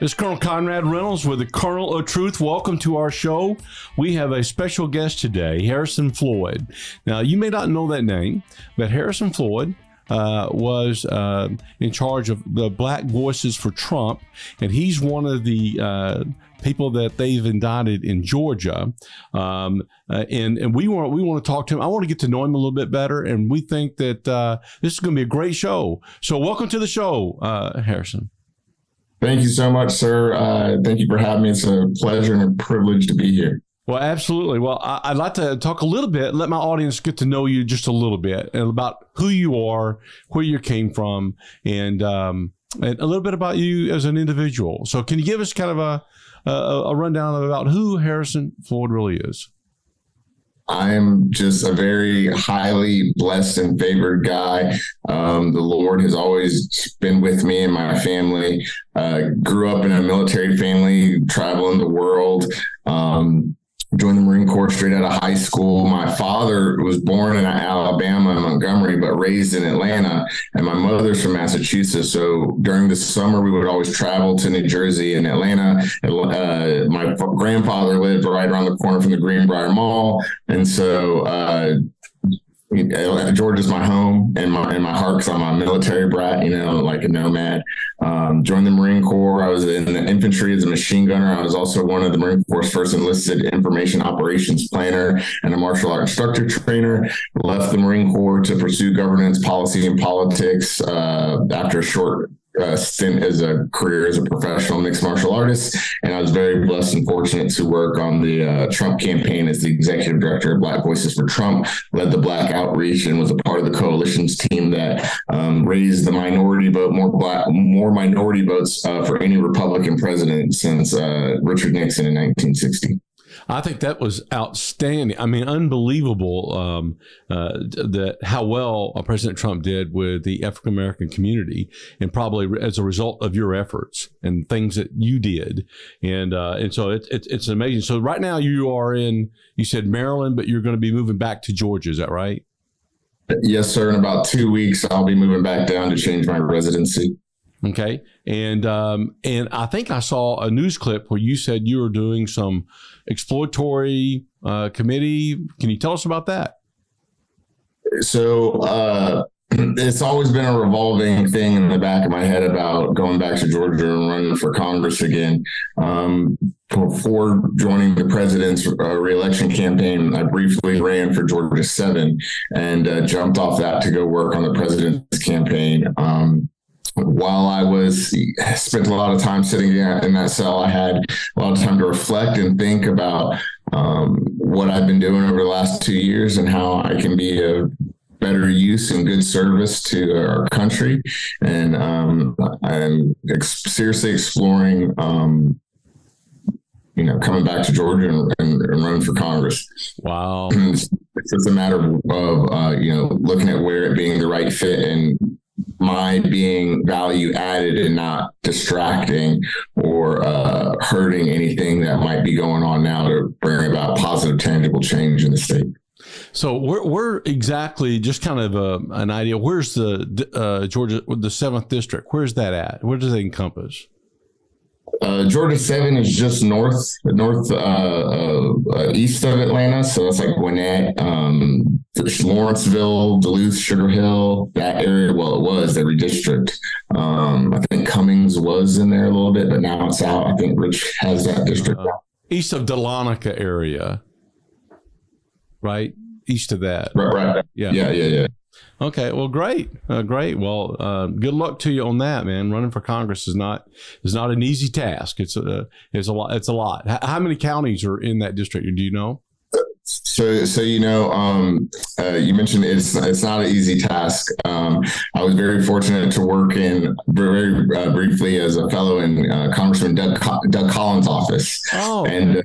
This is Colonel Conrad Reynolds with the Colonel of Truth. Welcome to our show. We have a special guest today, Harrison Floyd. Now, you may not know that name, but Harrison Floyd uh, was uh, in charge of the Black Voices for Trump, and he's one of the uh, people that they've indicted in Georgia. Um, uh, and and we want we want to talk to him. I want to get to know him a little bit better, and we think that uh, this is going to be a great show. So, welcome to the show, uh, Harrison. Thank you so much, sir. Uh, thank you for having me. It's a pleasure and a privilege to be here. Well, absolutely. Well, I, would like to talk a little bit, let my audience get to know you just a little bit and about who you are, where you came from, and um, and a little bit about you as an individual. So, can you give us kind of a a, a rundown about who Harrison Floyd really is? I'm just a very highly blessed and favored guy. Um, the Lord has always been with me and my family. Uh, grew up in a military family, traveling the world. Um, joined the Marine Corps straight out of high school. My father was born in Alabama in Montgomery, but raised in Atlanta, and my mother's from Massachusetts. So during the summer, we would always travel to New Jersey and Atlanta. Uh, my grandfather lived right around the corner from the Greenbrier Mall, and so uh, Georgia's my home and my and my heart because I'm a military brat, you know, like a nomad. Um, joined the Marine Corps. I was in the infantry as a machine gunner. I was also one of the Marine Corps' first enlisted information operations planner and a martial art instructor trainer. Left the Marine Corps to pursue governance, policy, and politics uh, after a short uh, stint as a career as a professional mixed martial artist, and I was very blessed and fortunate to work on the uh, Trump campaign as the executive director of Black Voices for Trump. Led the Black Outreach and was a part of the coalition's team that um, raised the minority vote, more black, more minority votes uh, for any Republican president since uh, Richard Nixon in 1960. I think that was outstanding. I mean, unbelievable um, uh, that how well uh, President Trump did with the African American community, and probably as a result of your efforts and things that you did, and uh, and so it's it, it's amazing. So right now you are in, you said Maryland, but you're going to be moving back to Georgia. Is that right? Yes, sir. In about two weeks, I'll be moving back down to change my residency. Okay, and um, and I think I saw a news clip where you said you were doing some exploratory uh, committee. Can you tell us about that? So uh, it's always been a revolving thing in the back of my head about going back to Georgia and running for Congress again. Um, before joining the president's uh, reelection campaign, I briefly ran for Georgia 7 and uh, jumped off that to go work on the president's campaign. Um, while I was spent a lot of time sitting in that cell, I had a lot of time to reflect and think about um, what I've been doing over the last two years and how I can be a better use and good service to our country. And um, I'm ex- seriously exploring, um, you know, coming back to Georgia and, and, and running for Congress. Wow. It's, just a matter of, uh, you know, looking at where it being the right fit and my being value added and not distracting or uh, hurting anything that might be going on now to bring about positive, tangible change in the state. So where, where exactly, just kind of a, uh, an idea, where's the uh, Georgia, the seventh district? Where's that at? Where does it encompass? Uh, Georgia Seven is just north, north, uh, uh, uh, east of Atlanta. So that's like Gwinnett, um, Lawrenceville, Duluth, Sugar Hill, that area. Well, it was every district. Um, I think Cummings was in there a little bit, but now it's out. I think Rich has that district. Uh, east of Dahlonega area, right? East of that. Right, right. Yeah. Yeah, yeah, yeah. Okay, well, great, uh, great. Well, uh, good luck to you on that, man. Running for Congress is not is not an easy task. It's a it's a lot. It's a lot. How many counties are in that district? Do you know? So, so you know, um, uh, you mentioned it's it's not an easy task. Um, I was very fortunate to work in very uh, briefly as a fellow in uh, Congressman Doug, Doug Collins' office. Oh, and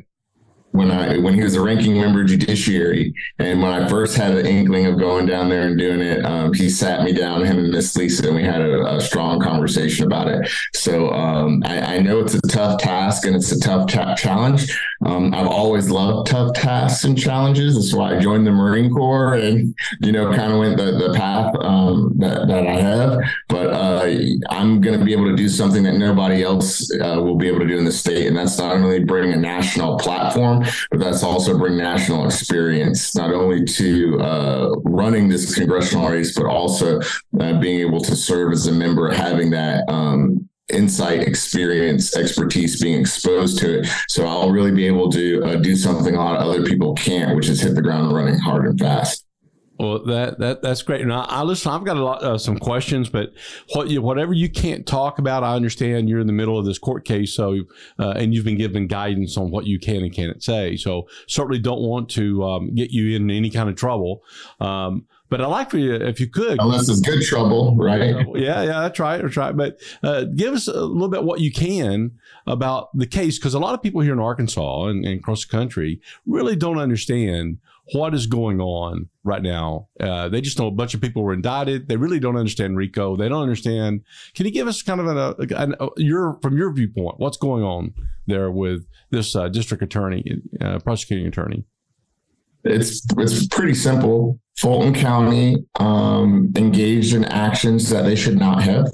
when I when he was a ranking member judiciary, and when I first had an inkling of going down there and doing it, um, he sat me down, him and Miss Lisa, and we had a, a strong conversation about it. So um, I, I, know it's a tough task and it's a tough challenge, Um, I've always loved tough tasks and challenges. That's why I joined the Marine Corps and, you know, kind of went the, the path um, that, that I have. But uh, I'm going to be able to do something that nobody else uh, will be able to do in the state. And that's not only bring a national platform, but that's also bring national experience, not only to uh, running this congressional race, but also uh, being able to serve as a member, having that um, insight, experience, expertise, being exposed to it. So I'll really be able to uh, do something a lot of other people can't, which is hit the ground running hard and fast. Well, that that that's great. Now, I listen. I've got a lot uh, some questions, but what you, whatever you can't talk about, I understand you're in the middle of this court case, so uh, and you've been given guidance on what you can and can't say. So certainly don't want to um, get you in any kind of trouble. Um, but I like for you if you could, unless it's good trouble, right? yeah, yeah, that's right, that's right. But uh, give us a little bit what you can about the case, because a lot of people here in Arkansas and, and, across the country really don't understand what is going on right now. Uh, they just know a bunch of people were indicted. They really don't understand RICO. They don't understand. Can you give us kind of an, a, an a, your from your viewpoint what's going on there with this uh, district attorney, uh, prosecuting attorney? It's it's pretty simple. Fulton County um, engaged in actions that they should not have.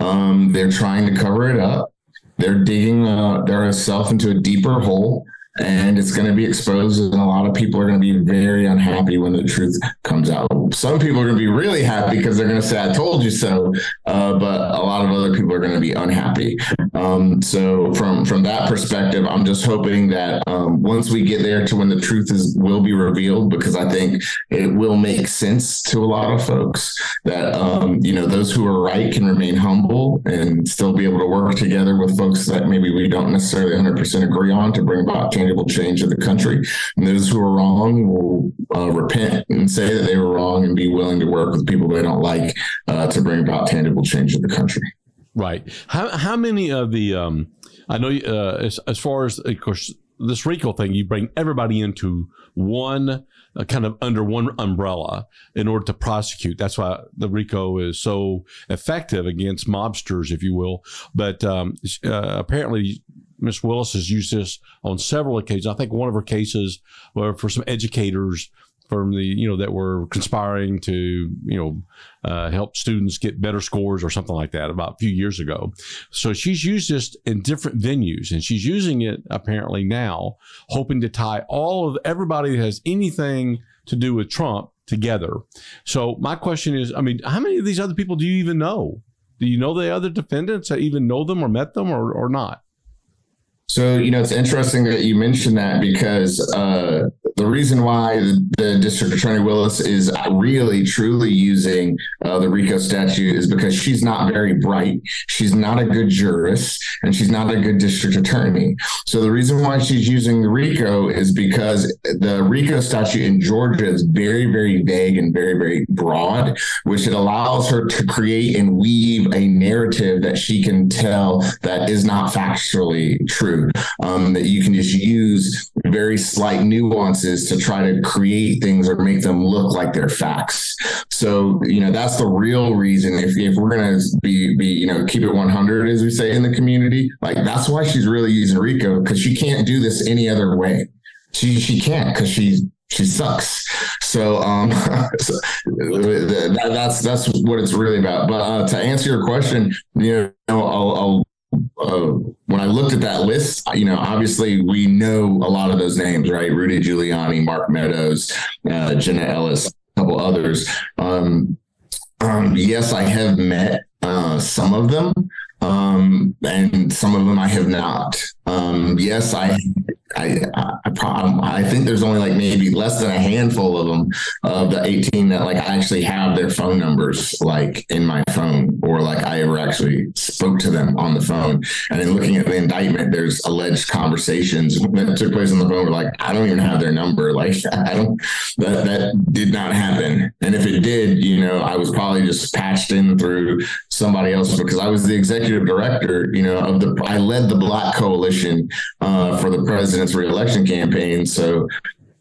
Um, they're trying to cover it up. They're digging uh, themselves into a deeper hole and it's going to be exposed and a lot of people are going to be very unhappy when the truth comes out some people are going to be really happy because they're going to say i told you so uh, but a lot of other people are going to be unhappy um, so from from that perspective i'm just hoping that um, once we get there to when the truth is will be revealed because i think it will make sense to a lot of folks that um, you know those who are right can remain humble and still be able to work together with folks that maybe we don't necessarily 100% agree on to bring about tangible change in the country. And those who are wrong will uh, repent and say that they were wrong and be willing to work with people they don't like uh, to bring about tangible change in the country. Right. How how many of the um, I know uh, as as far as of course this RICO thing, you bring everybody into one uh, kind of under one umbrella in order to prosecute. That's why the RICO is so effective against mobsters, if you will. But um, uh, apparently, Miss Willis has used this on several occasions. I think one of her cases were for some educators from the you know that were conspiring to you know uh, help students get better scores or something like that about a few years ago. So she's used this in different venues, and she's using it apparently now, hoping to tie all of everybody that has anything to do with Trump together. So my question is, I mean, how many of these other people do you even know? Do you know the other defendants? That even know them or met them or, or not? So, you know, it's interesting that you mentioned that because uh, the reason why the, district attorney Willis is really truly using uh, the RICO statute is because she's not very bright. She's not a good jurist and she's not a good district attorney. So, the reason why she's using the RICO is because the RICO statute in Georgia is very, very vague and very, very broad, which it allows her to create and weave a narrative that she can tell that is not factually true um, that you can just use very slight nuances to try to create things or make them look like they're facts. So, you know, that's the real reason if, if we're going to be, be, you know, keep it 100, as we say in the community, like that's why she's really using Rico because she can't do this any other way. She, she can't because she's she sucks. So, um, so that, that's that's what it's really about. But uh, to answer your question, you know, I'll, I'll when I looked at that list, you know, obviously we know a lot of those names, right? Rudy Giuliani, Mark Meadows, uh, Jenna Ellis, a couple others. Um, um, yes, I have met uh, some of them, um, and some of them I have not. Um, yes, I I, I, I, think there's only like maybe less than a handful of them of the 18 that like I actually have their phone numbers like in my phone or like I ever actually spoke to them on the phone. And then looking at the indictment, there's alleged conversations that took place on the phone. Like I don't even have their number. Like I don't that that did not happen. And if it did, you know, I was probably just patched in through somebody else because I was the executive director. You know, of the I led the Black Coalition uh, for the president president's reelection campaign. So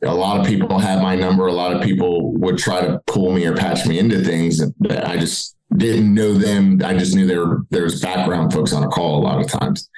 a lot of people had my number. A lot of people would try to pull me or patch me into things that I just didn't know them. I just knew there were there was background folks on a call a lot of times.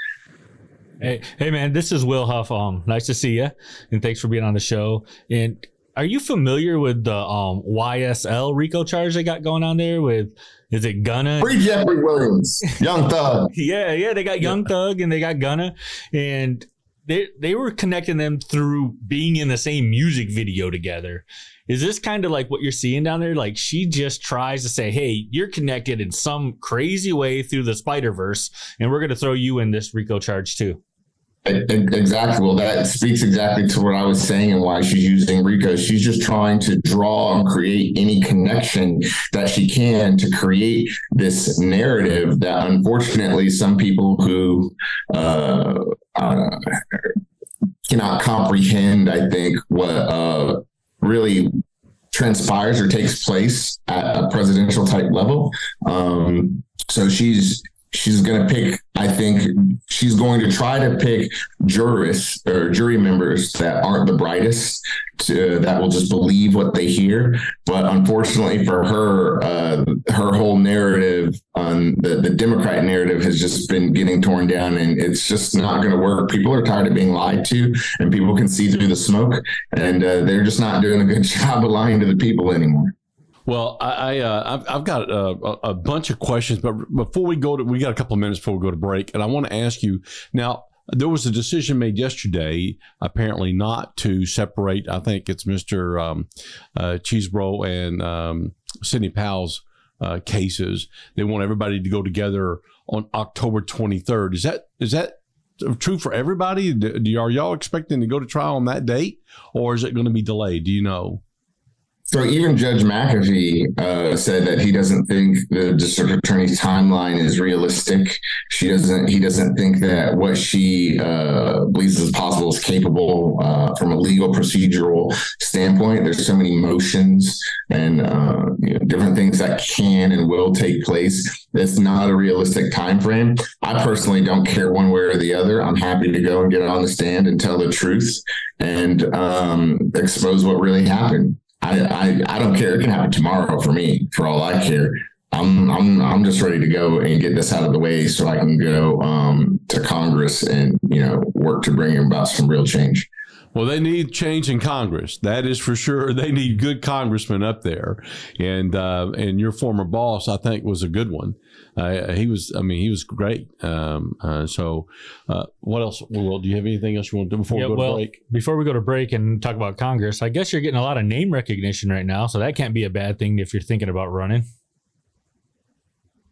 Hey, hey, man, this is Will Huff. Um, nice to see you, and thanks for being on the show. And are you familiar with the um YSL RICO charge they got going on there? With is it Gunna? Free Jeffrey Williams, Young Thug. yeah, yeah, they got Young Thug and they got Gunna, and they they were connecting them through being in the same music video together. Is this kind of like what you're seeing down there? Like she just tries to say, "Hey, you're connected in some crazy way through the Spider Verse, and we're going to throw you in this RICO charge too." Exactly. Well, that speaks exactly to what I was saying and why she's using RICO. She's just trying to draw and create any connection that she can to create this narrative that unfortunately some people who uh, uh, cannot comprehend, I think, what uh, really transpires or takes place at a presidential type level. Um, so she's she's going to pick i think she's going to try to pick jurists or jury members that aren't the brightest to, that will just believe what they hear. But unfortunately for her uh, her whole narrative on the, the democrat narrative has just been getting torn down and it's just not going to work. People are tired of being lied to and people can see through the smoke and uh, they're just not doing a good job of lying to the people anymore well, I, I uh, I've, I've, got a, a, bunch of questions, but before we go to, we got a couple of minutes before we go to break, and I want to ask you now. There was a decision made yesterday, apparently not to separate. I think it's Mister um, uh, Chesebro and um, Sidney Powell's uh, cases. They want everybody to go together on October 23rd. Is that is that true for everybody? Do, are y'all expecting to go to trial on that date, or is it going to be delayed? Do you know? So even Judge McAfee uh, said that he doesn't think the district attorney's timeline is realistic. She doesn't. He doesn't think that what she uh, believes is possible is capable uh, from a legal procedural standpoint. There's so many motions and uh, you know, different things that can and will take place. It's not a realistic time frame. I personally don't care one way or the other. I'm happy to go and get on the stand and tell the truth and um, expose what really happened. I, I, I don't care. It can happen tomorrow for me, for all I care. I'm I'm I'm just ready to go and get this out of the way so I can go um, to Congress and you know work to bring about some real change. Well, they need change in Congress. That is for sure. They need good congressmen up there, and uh, and your former boss, I think, was a good one. Uh, he was, I mean, he was great. Um, uh, so, uh, what else? Well, do you have anything else you want to do before yeah, we go well, to break? Before we go to break and talk about Congress, I guess you're getting a lot of name recognition right now, so that can't be a bad thing if you're thinking about running.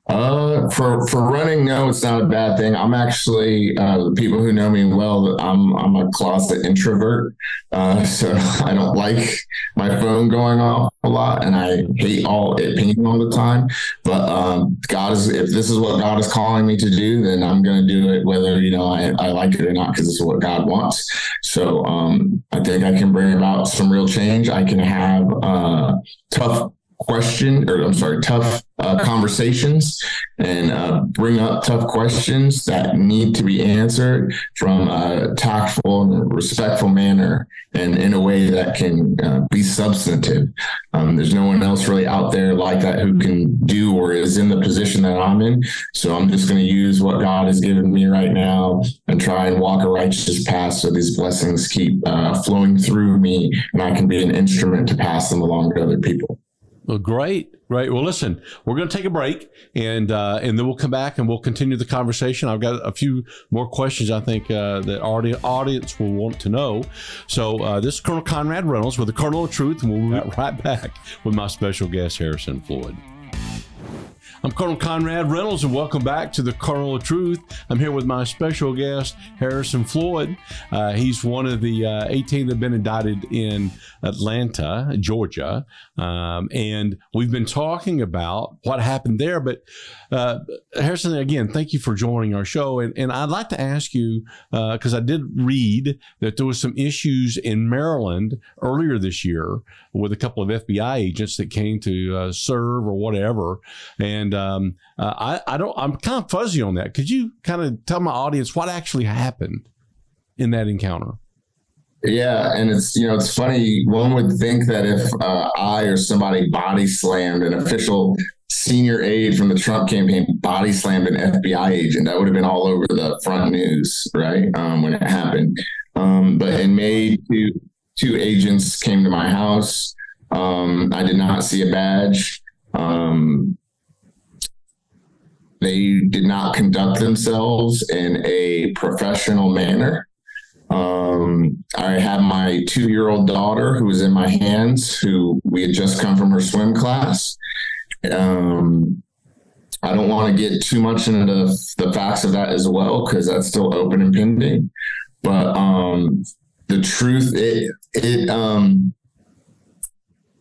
Uh, for for running, no, it's not a bad thing. I'm actually uh, people who know me well. I'm I'm a closet introvert, uh, so I don't like my phone going off a lot, and I hate all it pinging all the time. But um, God is if this is what God is calling me to do, then I'm going to do it, whether you know I, I like it or not, because is what God wants. So um, I think I can bring about some real change. I can have uh, tough question or I'm sorry, tough uh, conversations and uh, bring up tough questions that need to be answered from a tactful and respectful manner and in a way that can uh, be substantive. Um, there's no one else really out there like that who can do or is in the position that I'm in. So I'm just going to use what God has given me right now and try and walk a righteous path so these blessings keep uh, flowing through me and I can be an instrument to pass them along to other people. Well, great, great. Well, listen, we're going to take a break, and uh, and then we'll come back and we'll continue the conversation. I've got a few more questions I think uh, that our audience will want to know. So uh, this is Colonel Conrad Reynolds with the Colonel of Truth, and we'll be right back with my special guest Harrison Floyd. I'm Colonel Conrad Reynolds, and welcome back to the Colonel of Truth. I'm here with my special guest, Harrison Floyd. Uh, he's one of the uh, 18 that have been indicted in Atlanta, Georgia. Um, and we've been talking about what happened there. But uh, Harrison, again, thank you for joining our show. And, and I'd like to ask you, because uh, I did read that there was some issues in Maryland earlier this year with a couple of FBI agents that came to uh, serve or whatever. And and um, uh, I, I don't. I'm kind of fuzzy on that. Could you kind of tell my audience what actually happened in that encounter? Yeah, and it's you know it's funny. One would think that if uh, I or somebody body slammed an official senior aide from the Trump campaign body slammed an FBI agent. That would have been all over the front news, right? Um, when it happened. Um, but in May, two, two agents came to my house. Um, I did not see a badge. Um, they did not conduct themselves in a professional manner. Um, I have my two year old daughter who was in my hands, who we had just come from her swim class. Um, I don't want to get too much into the, the facts of that as well because that's still open and pending. But um, the truth, it it um,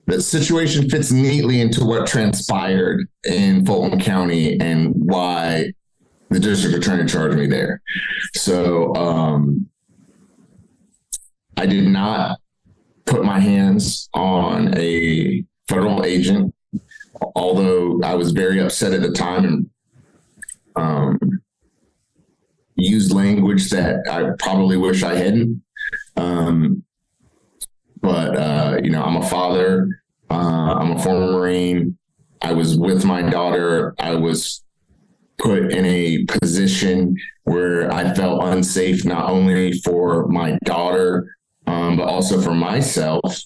the situation fits neatly into what transpired in Fulton County and why the district attorney charged me there. So um, I did not put my hands on a federal agent, although I was very upset at the time and um, used language that I probably wish I hadn't. Um, but uh, you know, I'm a father. Uh, I'm a former Marine. I was with my daughter. I was put in a position where I felt unsafe, not only for my daughter, um, but also for myself.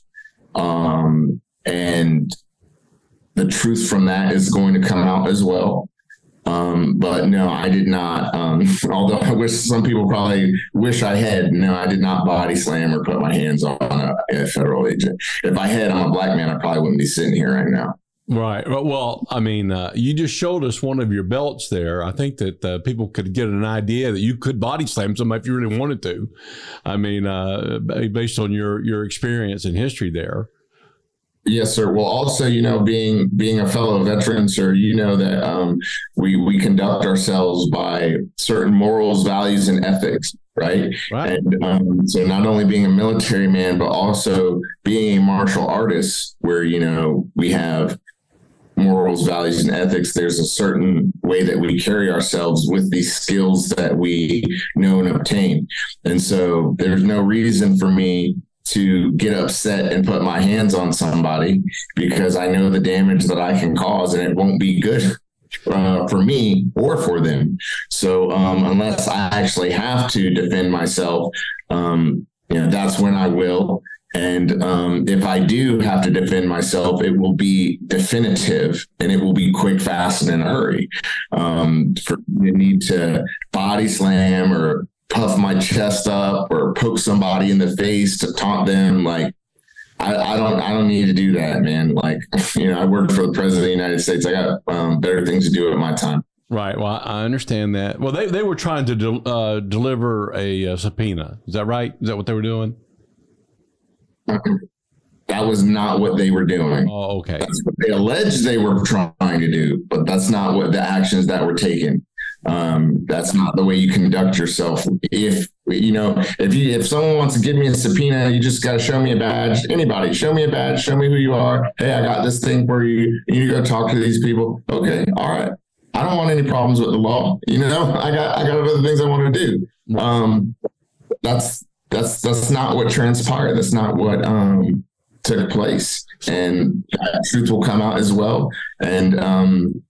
Um, and the truth from that is going to come out as well. Um, but no, I did not. Um, although I wish some people probably wish I had. No, I did not body slam or put my hands on a, a federal agent. If I had, I'm a black man. I probably wouldn't be sitting here right now. Right. Well, I mean, uh, you just showed us one of your belts there. I think that uh, people could get an idea that you could body slam somebody if you really wanted to. I mean, uh, based on your your experience and history there. Yes, sir. Well, also, you know, being being a fellow veteran, sir, you know that um, we we conduct ourselves by certain morals, values, and ethics, right? Right. And um, so, not only being a military man, but also being a martial artist, where you know we have morals, values, and ethics. There's a certain way that we carry ourselves with these skills that we know and obtain, and so there's no reason for me to get upset and put my hands on somebody because I know the damage that I can cause and it won't be good uh, for me or for them. So um, unless I actually have to defend myself, um, you know, that's when I will. And um, if I do have to defend myself, it will be definitive and it will be quick, fast, and in a hurry. Um, for you need to body slam or puff my chest up or poke somebody in the face to taunt them. Like, I, I, don't, I don't need to do that, man. Like, you know, I work for the president of the United States. I got um, better things to do at my time. Right. Well, I understand that. Well, they, they were trying to de- uh, deliver a, a, subpoena. Is that right? Is that what they were doing? That was not what they were doing. Oh, okay. That's what they alleged they were trying to do, but that's not what the actions that were taken. Um, that's not the way you conduct yourself. If you know, if you if someone wants to give me a subpoena, you just got to show me a badge. Anybody, show me a badge. Show me who you are. Hey, I got this thing for you. You go talk to these people. Okay, all right. I don't want any problems with the law. You know, I got I got other things I want to do. Um, that's that's that's not what transpired. That's not what um took place, and truth will come out as well. And um,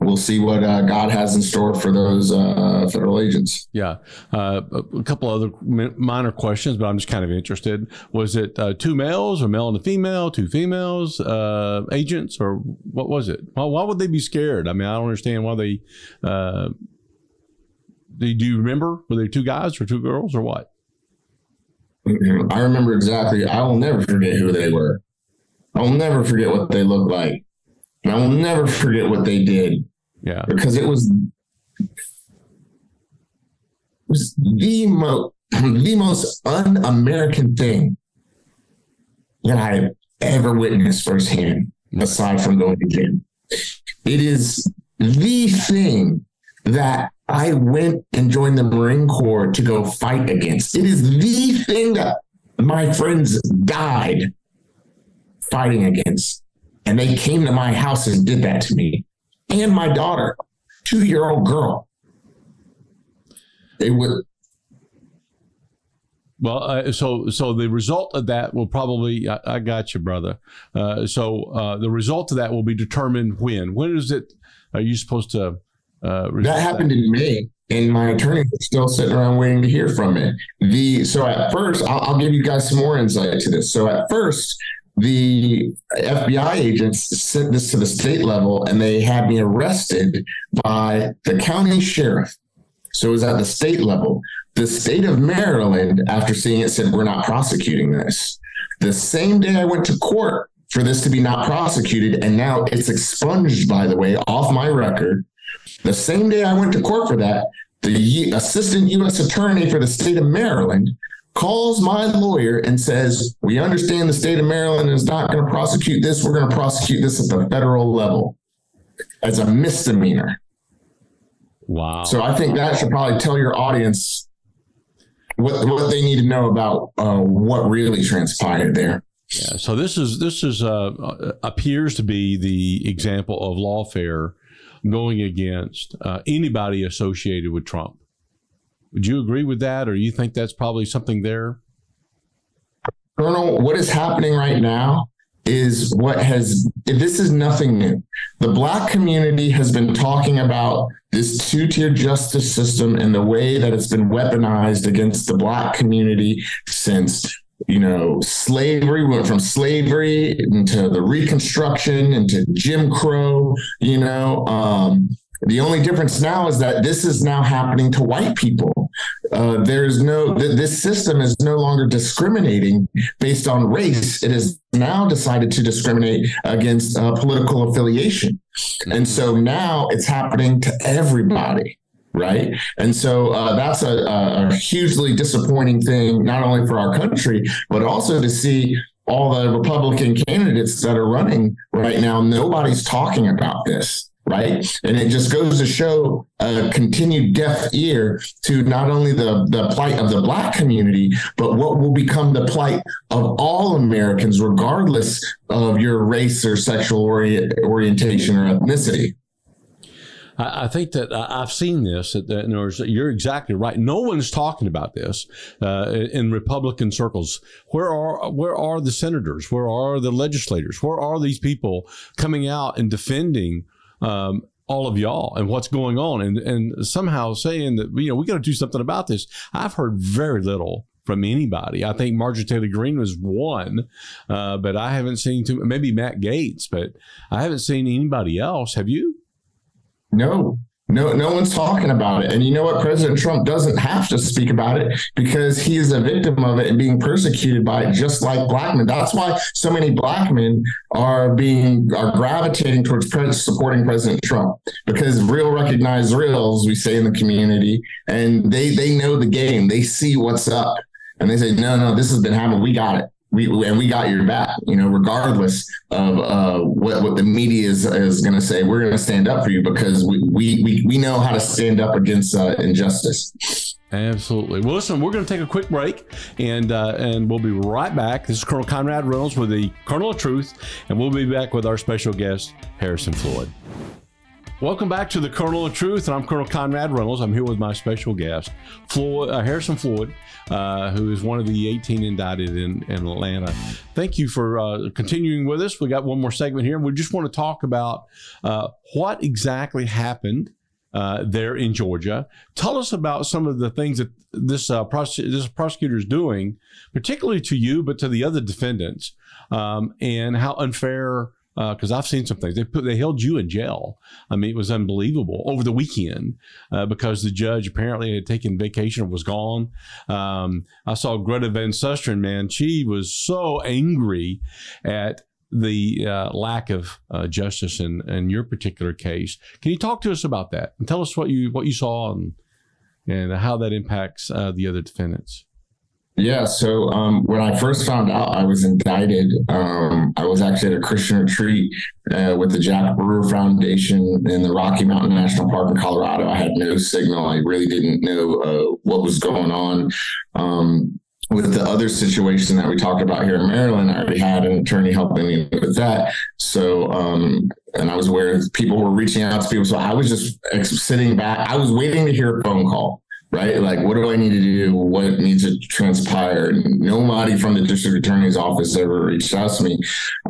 we'll see what uh, God has in store for those uh, federal agents. Yeah. Uh, a couple other minor questions, but I'm just kind of interested. Was it uh, two males or male and a female, two females, uh, agents, or what was it? Well, why would they be scared? I mean, I don't understand why they. Uh, do you remember? Were they two guys or two girls or what? I remember exactly. I will never forget who they were. I'll never forget what they looked like. And I will never forget what they did. Yeah. Because it was it was the most the most un-American thing that I have ever witnessed firsthand, aside from going to gym. It is the thing that I went and joined the Marine Corps to go fight against. It is the thing that my friends died fighting against. And they came to my house and did that to me and my daughter, two year old girl. They would. Well, uh, so so the result of that will probably I, I got you, brother. Uh, so uh, the result of that will be determined when. When is it? Are you supposed to? Uh, that happened that? in May, and my attorney is still sitting around waiting to hear from it. The so at first, I'll, I'll give you guys some more insight to this. So at first, the FBI agents sent this to the state level, and they had me arrested by the county sheriff. So it was at the state level. The state of Maryland, after seeing it, said, We're not prosecuting this. The same day I went to court for this to be not prosecuted, and now it's expunged, by the way, off my record. The same day I went to court for that, the assistant U.S. attorney for the state of Maryland calls my lawyer and says, We understand the state of Maryland is not going to prosecute this. We're going to prosecute this at the federal level as a misdemeanor. Wow. So I think that should probably tell your audience what what they need to know about uh, what really transpired there. Yeah. So this is this is uh, uh, appears to be the example of lawfare going against uh, anybody associated with Trump. Would you agree with that, or you think that's probably something there? Colonel, what is happening right now is what has this is nothing new. The black community has been talking about this two-tier justice system and the way that it's been weaponized against the black community since you know slavery we went from slavery into the reconstruction into jim crow you know um, the only difference now is that this is now happening to white people. Uh, there is no, th- this system is no longer discriminating based on race. It has now decided to discriminate against uh, political affiliation. And so now it's happening to everybody. Right. And so uh, that's a, a hugely disappointing thing, not only for our country, but also to see all the Republican candidates that are running right now. Nobody's talking about this right? And it just goes to show a continued deaf ear to not only the, the plight of the black community, but what will become the plight of all Americans, regardless of your race or sexual ori- orientation or ethnicity. I think that I've seen this. That you're exactly right. No one's talking about this uh, in Republican circles. Where are where are the senators? Where are the legislators? Where are these people coming out and defending um, all of y'all and what's going on and, and somehow saying that, you know, we got to do something about this. I've heard very little from anybody. I think Marjorie Taylor Greene was one, uh, but I haven't seen too, maybe Matt Gaetz, but I haven't seen anybody else. Have you? No, no, no one's talking about it. And you know what? President Trump doesn't have to speak about it because he is a victim of it and being persecuted by it, just like black men. That's why so many black men are being are gravitating towards supporting President Trump because real recognize real, as we say in the community, and they they know the game. They see what's up, and they say, no, no, this has been happening. We got it we and we got your back, you know, regardless of uh, what what the media is is going to say. We're going to stand up for you because we we we, we know how to stand up against uh, injustice. Absolutely. Well, listen, we're going to take a quick break, and uh, and we'll be right back. This is Colonel Conrad Reynolds with the Colonel of Truth, and we'll be back with our special guest Harrison Floyd. Welcome back to the Colonel of Truth, and I'm Colonel Conrad Reynolds. I'm here with my special guest, Floyd, uh, Harrison Floyd, uh, who is one of the 18 indicted in, in Atlanta. Thank you for uh, continuing with us. We got one more segment here, and we just want to talk about uh, what exactly happened uh, there in Georgia. Tell us about some of the things that this uh, this prosecutor is doing, particularly to you, but to the other defendants, um, and how unfair because uh, I've seen some things. They put they held you in jail. I mean, it was unbelievable over the weekend uh, because the judge apparently had taken vacation and was gone. Um, I saw Greta Van Susteren, man. She was so angry at the uh, lack of uh, justice in, in your particular case. Can you talk to us about that and tell us what you what you saw and and how that impacts uh, the other defendants? Yeah. So um, when I first found out I was indicted, um, I was actually at a Christian retreat uh, with the Jack Brewer Foundation in the Rocky Mountain National Park in Colorado. I had no signal. I really didn't know uh, what was going on. Um, with the other situation that we talked about here in Maryland, I already had an attorney helping me with that. So, um, and I was aware people were reaching out to people. So I was just sitting back. I was waiting to hear a phone call right? Like, what do I need to do? What needs to transpire? Nobody from the district attorney's office ever reached out to me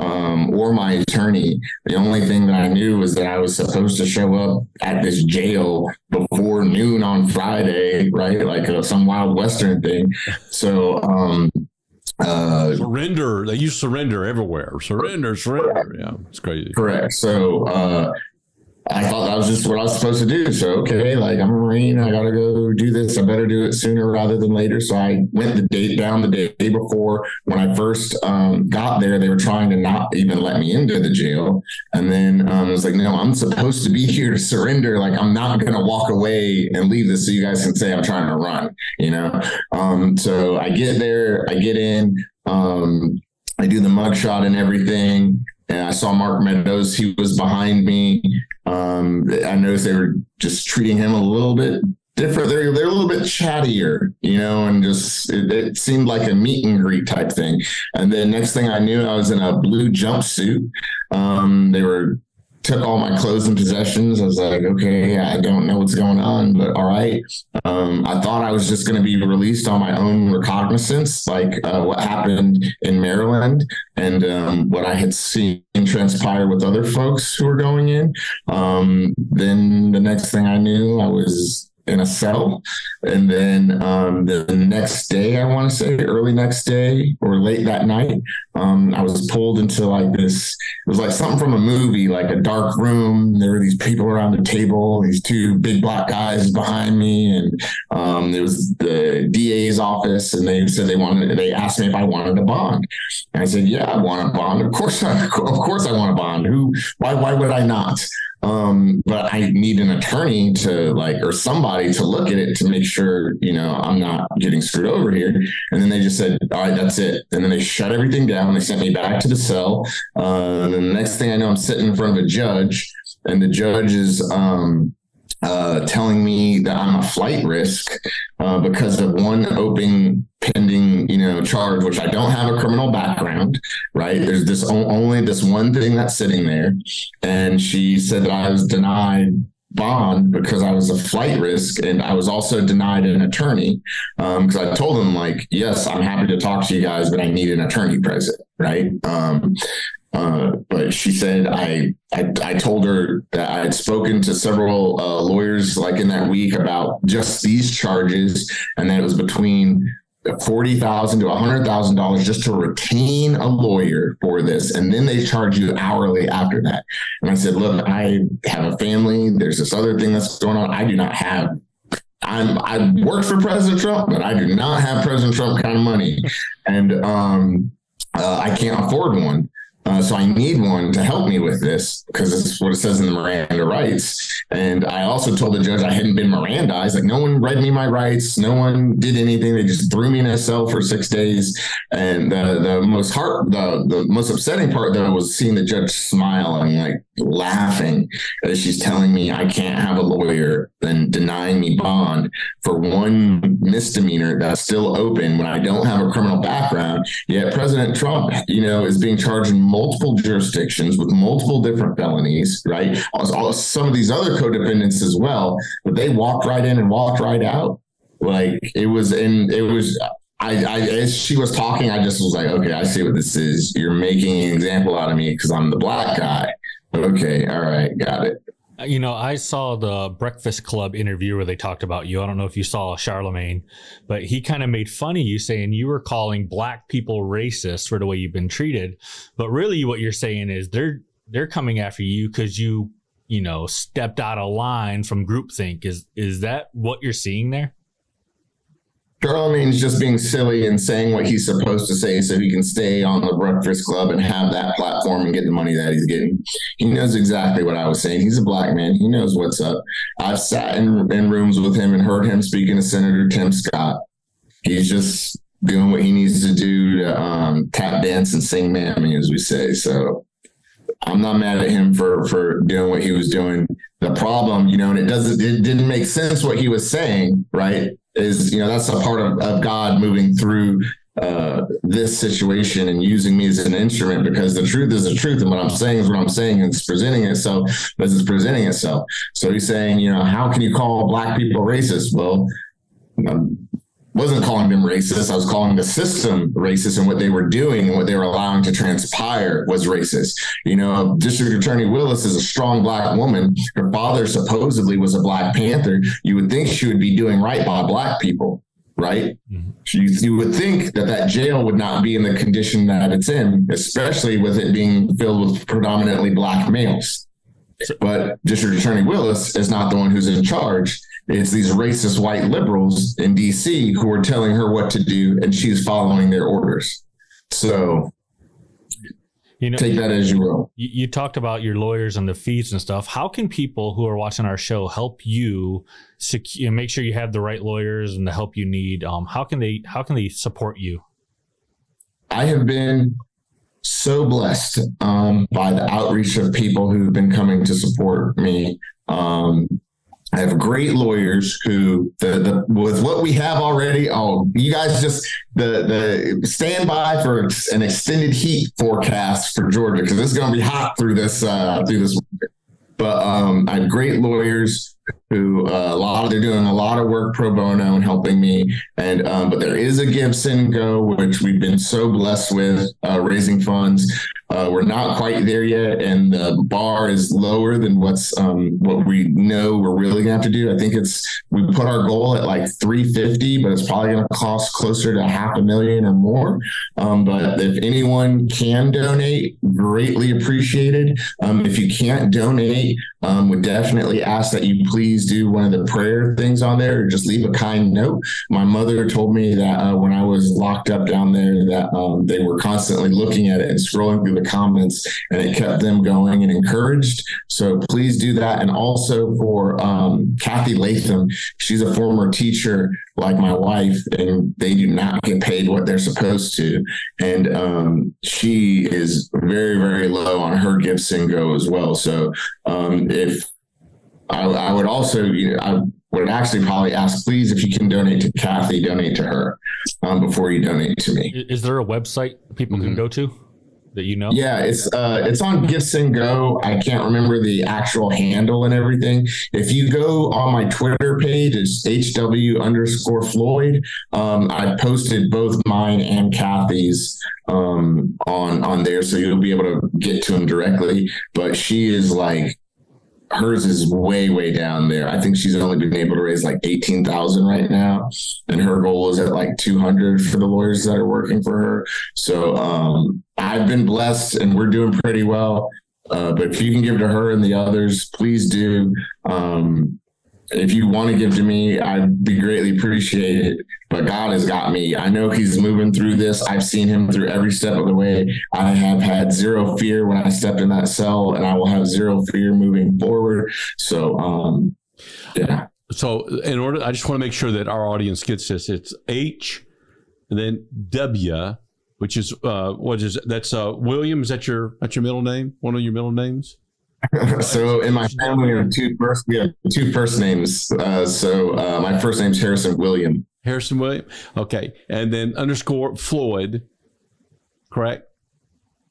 um, or my attorney. The only thing that I knew was that I was supposed to show up at this jail before noon on Friday, right? Like uh, some wild Western thing. So, um, uh, surrender. They use surrender everywhere. Surrender, surrender. Yeah, it's crazy. Correct. So, uh, I thought that was just what I was supposed to do. So, okay, like I'm a Marine, I got to go do this. I better do it sooner rather than later. So I went the date down the day before. When I first um, got there, they were trying to not even let me into the jail. And then um, I was like, no, I'm supposed to be here to surrender. Like I'm not going to walk away and leave this so you guys can say I'm trying to run, you know? Um, so I get there, I get in, um, I do the mugshot and everything. And I saw Mark Meadows. He was behind me. Um, I noticed they were just treating him a little bit different. They're they're a little bit chattier, you know, and just it, it, seemed like a meet and greet type thing. And then next thing I knew, I was in a blue jumpsuit. Um, they were took all my clothes and possessions. I was like, okay, I don't know what's going on, but all right. Um, I thought I was just going to be released on my own recognizance, like uh, what happened in Maryland and um, what I had seen transpire with other folks who were going in. Um, then the next thing I knew, I was in a cell. And then um, the next day, I want to say early next day or late that night, um, I was pulled into like this. It was like something from a movie, like a dark room. There were these people around the table, these two big black guys behind me, and um, there was the DA's office, and they said they wanted. They asked me if I wanted a bond. And I said, "Yeah, I want a bond. Of course, I, of course, I want a bond. Who? Why? Why would I not?" Um, but I need an attorney to like, or somebody to look at it to make sure, you know, I'm not getting screwed over here. And then they just said, all right, that's it. And then they shut everything down. They sent me back to the cell. Uh, and the next thing I know, I'm sitting in front of a judge and the judge is, um, uh, telling me that I'm a flight risk uh, because of one open pending, you know, charge, which I don't have a criminal background, right? There's this only this one thing that's sitting there, and she said that I was denied bond because I was a flight risk and I was also denied an attorney because um, I told them like yes I'm happy to talk to you guys but I need an attorney present right um, uh, but she said I, I, I told her that I had spoken to several uh, lawyers like in that week about just these charges, and that it was between forty thousand to hundred thousand dollars just to retain a lawyer for this, and then they charge you hourly after that. And I said, look, I have a family. There's this other thing that's going on. I do not have I'm I worked for President Trump, but I do not have President Trump kind of money, and um, uh, I can't afford one. Uh, so I need one to help me with this because it's what it says in the Miranda rights. And I also told the judge I hadn't been Mirandized. Like no one read me my rights. No one did anything. They just threw me in a cell for six days. And the, the most heart, the, the most upsetting part though was seeing the judge smile and like laughing as she's telling me I can't have a lawyer and denying me bond for one misdemeanor that's still open when I don't have a criminal background. Yet President Trump, you know, is being charged in multiple jurisdictions with multiple different felonies, right? Some of these other codefendants as well, but they walked right in and walked right out. Like it was, and it was I, I, as she was talking, I just was like, okay, I see what this is. You're making an example out of me because I'm the black guy. Okay, all right, got it. You know, I saw the Breakfast Club interview where they talked about you. I don't know if you saw Charlemagne, but he kind of made fun of you saying you were calling black people racist for the way you've been treated. But really what you're saying is they're they're coming after you because you, you know, stepped out of line from groupthink. Is is that what you're seeing there? Charlemagne's just being silly and saying what he's supposed to say so he can stay on the Breakfast Club and have that platform and get the money that he's getting. He knows exactly what I was saying. He's a black man. He knows what's up. I've sat in, in rooms with him and heard him speaking to Senator Tim Scott. He's just doing what he needs to do to um, tap dance and sing mammy, as we say. So I'm not mad at him for for doing what he was doing. The problem, you know, and it doesn't it didn't make sense what he was saying, right? Is you know that's a part of, of God moving through uh, this situation and using me as an instrument because the truth is the truth and what I'm saying is what I'm saying and it's presenting itself as it's presenting itself. So he's saying, you know, how can you call black people racist? Well, wasn't calling them racist. I was calling the system racist and what they were doing and what they were allowing to transpire was racist. You know, District Attorney Willis is a strong black woman. Her father supposedly was a Black Panther. You would think she would be doing right by black people, right? Mm-hmm. You, you would think that that jail would not be in the condition that it's in, especially with it being filled with predominantly black males. But District Attorney Willis is not the one who's in charge. It's these racist white liberals in DC who are telling her what to do, and she's following their orders. So you know, take that as you will. You, you, talked about your lawyers and the fees and stuff. How can people who are watching our show help you secure, make sure you have the right lawyers and the help you need? Um, how can they how can they support you? I have been so blessed um, by the outreach of people who've been coming to support me. Um, I have great lawyers who the, the with what we have already. Oh, you guys just the the stand by for an extended heat forecast for Georgia because it's going to be hot through this uh, through this. But um, I have great lawyers who uh, a lot of, they're doing a lot of work pro bono and helping me. And um, but there is a GiveSendGo which we've been so blessed with uh, raising funds. Uh, we're not quite there yet, and the bar is lower than what's um, what we know we're really gonna have to do. I think it's we put our goal at like 350, but it's probably gonna cost closer to half a million or more. Um, but if anyone can donate, greatly appreciated. Um, if you can't donate, um, would definitely ask that you please do one of the prayer things on there, or just leave a kind note. My mother told me that uh, when I was locked up down there, that um, they were constantly looking at it and scrolling through the comments, and it kept them going and encouraged. So please do that. And also for um, Kathy Latham, she's a former teacher like my wife, and they do not get paid what they're supposed to. And um, she is very, very low on her GiveSendGo as well. So um, if I, I, would also, you know, I would actually probably ask, please, if you can donate to Kathy, donate to her um, before you donate to me. Is there a website people mm-hmm. can go to? That you know? Yeah, it's uh, it's on GiveSendGo. I can't remember the actual handle and everything. If you go on my Twitter page, it's HW underscore Floyd. Um, I posted both mine and Kathy's um, on on there, so you'll be able to get to them directly. But she is like hers is way way down there. I think she's only been able to raise like eighteen thousand right now, and her goal is at like two hundred for the lawyers that are working for her. So um, I've been blessed, and we're doing pretty well. Uh, but if you can give to her and the others, please do. Um, if you want to give to me, I'd be greatly appreciated. But God has got me. I know He's moving through this. I've seen Him through every step of the way. I have had zero fear when I stepped in that cell, and I will have zero fear moving forward. So, um, yeah. So, in order, I just want to make sure that our audience gets this. It's H, and then W, which is uh, what is that's uh, William? Is that your that's your middle name? One of your middle names? so in my family, we have two first we have two first names. Uh, so uh, my first name's Harrison William. Harrison William. Okay, and then underscore Floyd. Correct.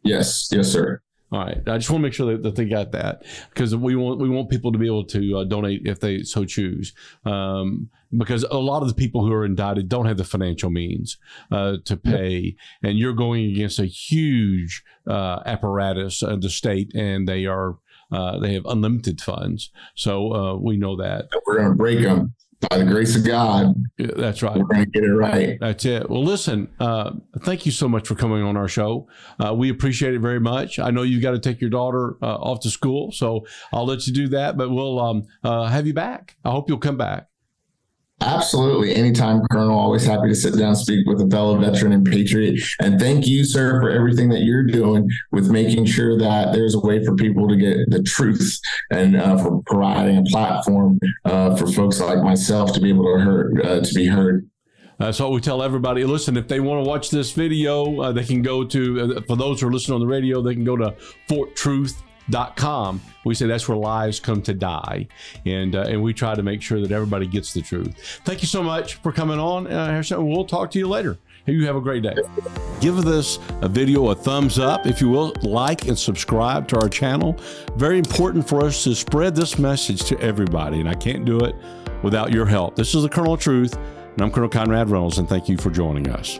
Yes. Yes, sir. All right. I just want to make sure that, that they got that because we want we want people to be able to uh, donate if they so choose. Um, because a lot of the people who are indicted don't have the financial means uh, to pay, and you're going against a huge uh, apparatus of the state, and they are uh, they have unlimited funds. So uh, we know that. We're going to break them by the grace of God. Yeah, that's right. We're going to get it right. That's it. Well, listen, uh, thank you so much for coming on our show. Uh, we appreciate it very much. I know you've got to take your daughter uh, off to school, so I'll let you do that, but we'll um, uh, have you back. I hope you'll come back. Absolutely. Anytime, Colonel. Always happy to sit down speak with a fellow veteran and patriot. And thank you, sir, for everything that you're doing with making sure that there's a way for people to get the truth and uh, for providing a platform uh, for folks like myself to be able to, heard, uh, to be heard. That's what we tell everybody. Listen, if they want to watch this video, uh, they can go to, uh, for those who are listening on the radio, they can go to Fort Truth com. We say that's where lives come to die, and uh, and we try to make sure that everybody gets the truth. Thank you so much for coming on, uh, We'll talk to you later. You have a great day. Give this video a thumbs up, if you will. Like and subscribe to our channel. Very important for us to spread this message to everybody, and I can't do it without your help. This is the Colonel of Truth. And I'm Colonel Conrad Reynolds, and thank you for joining us.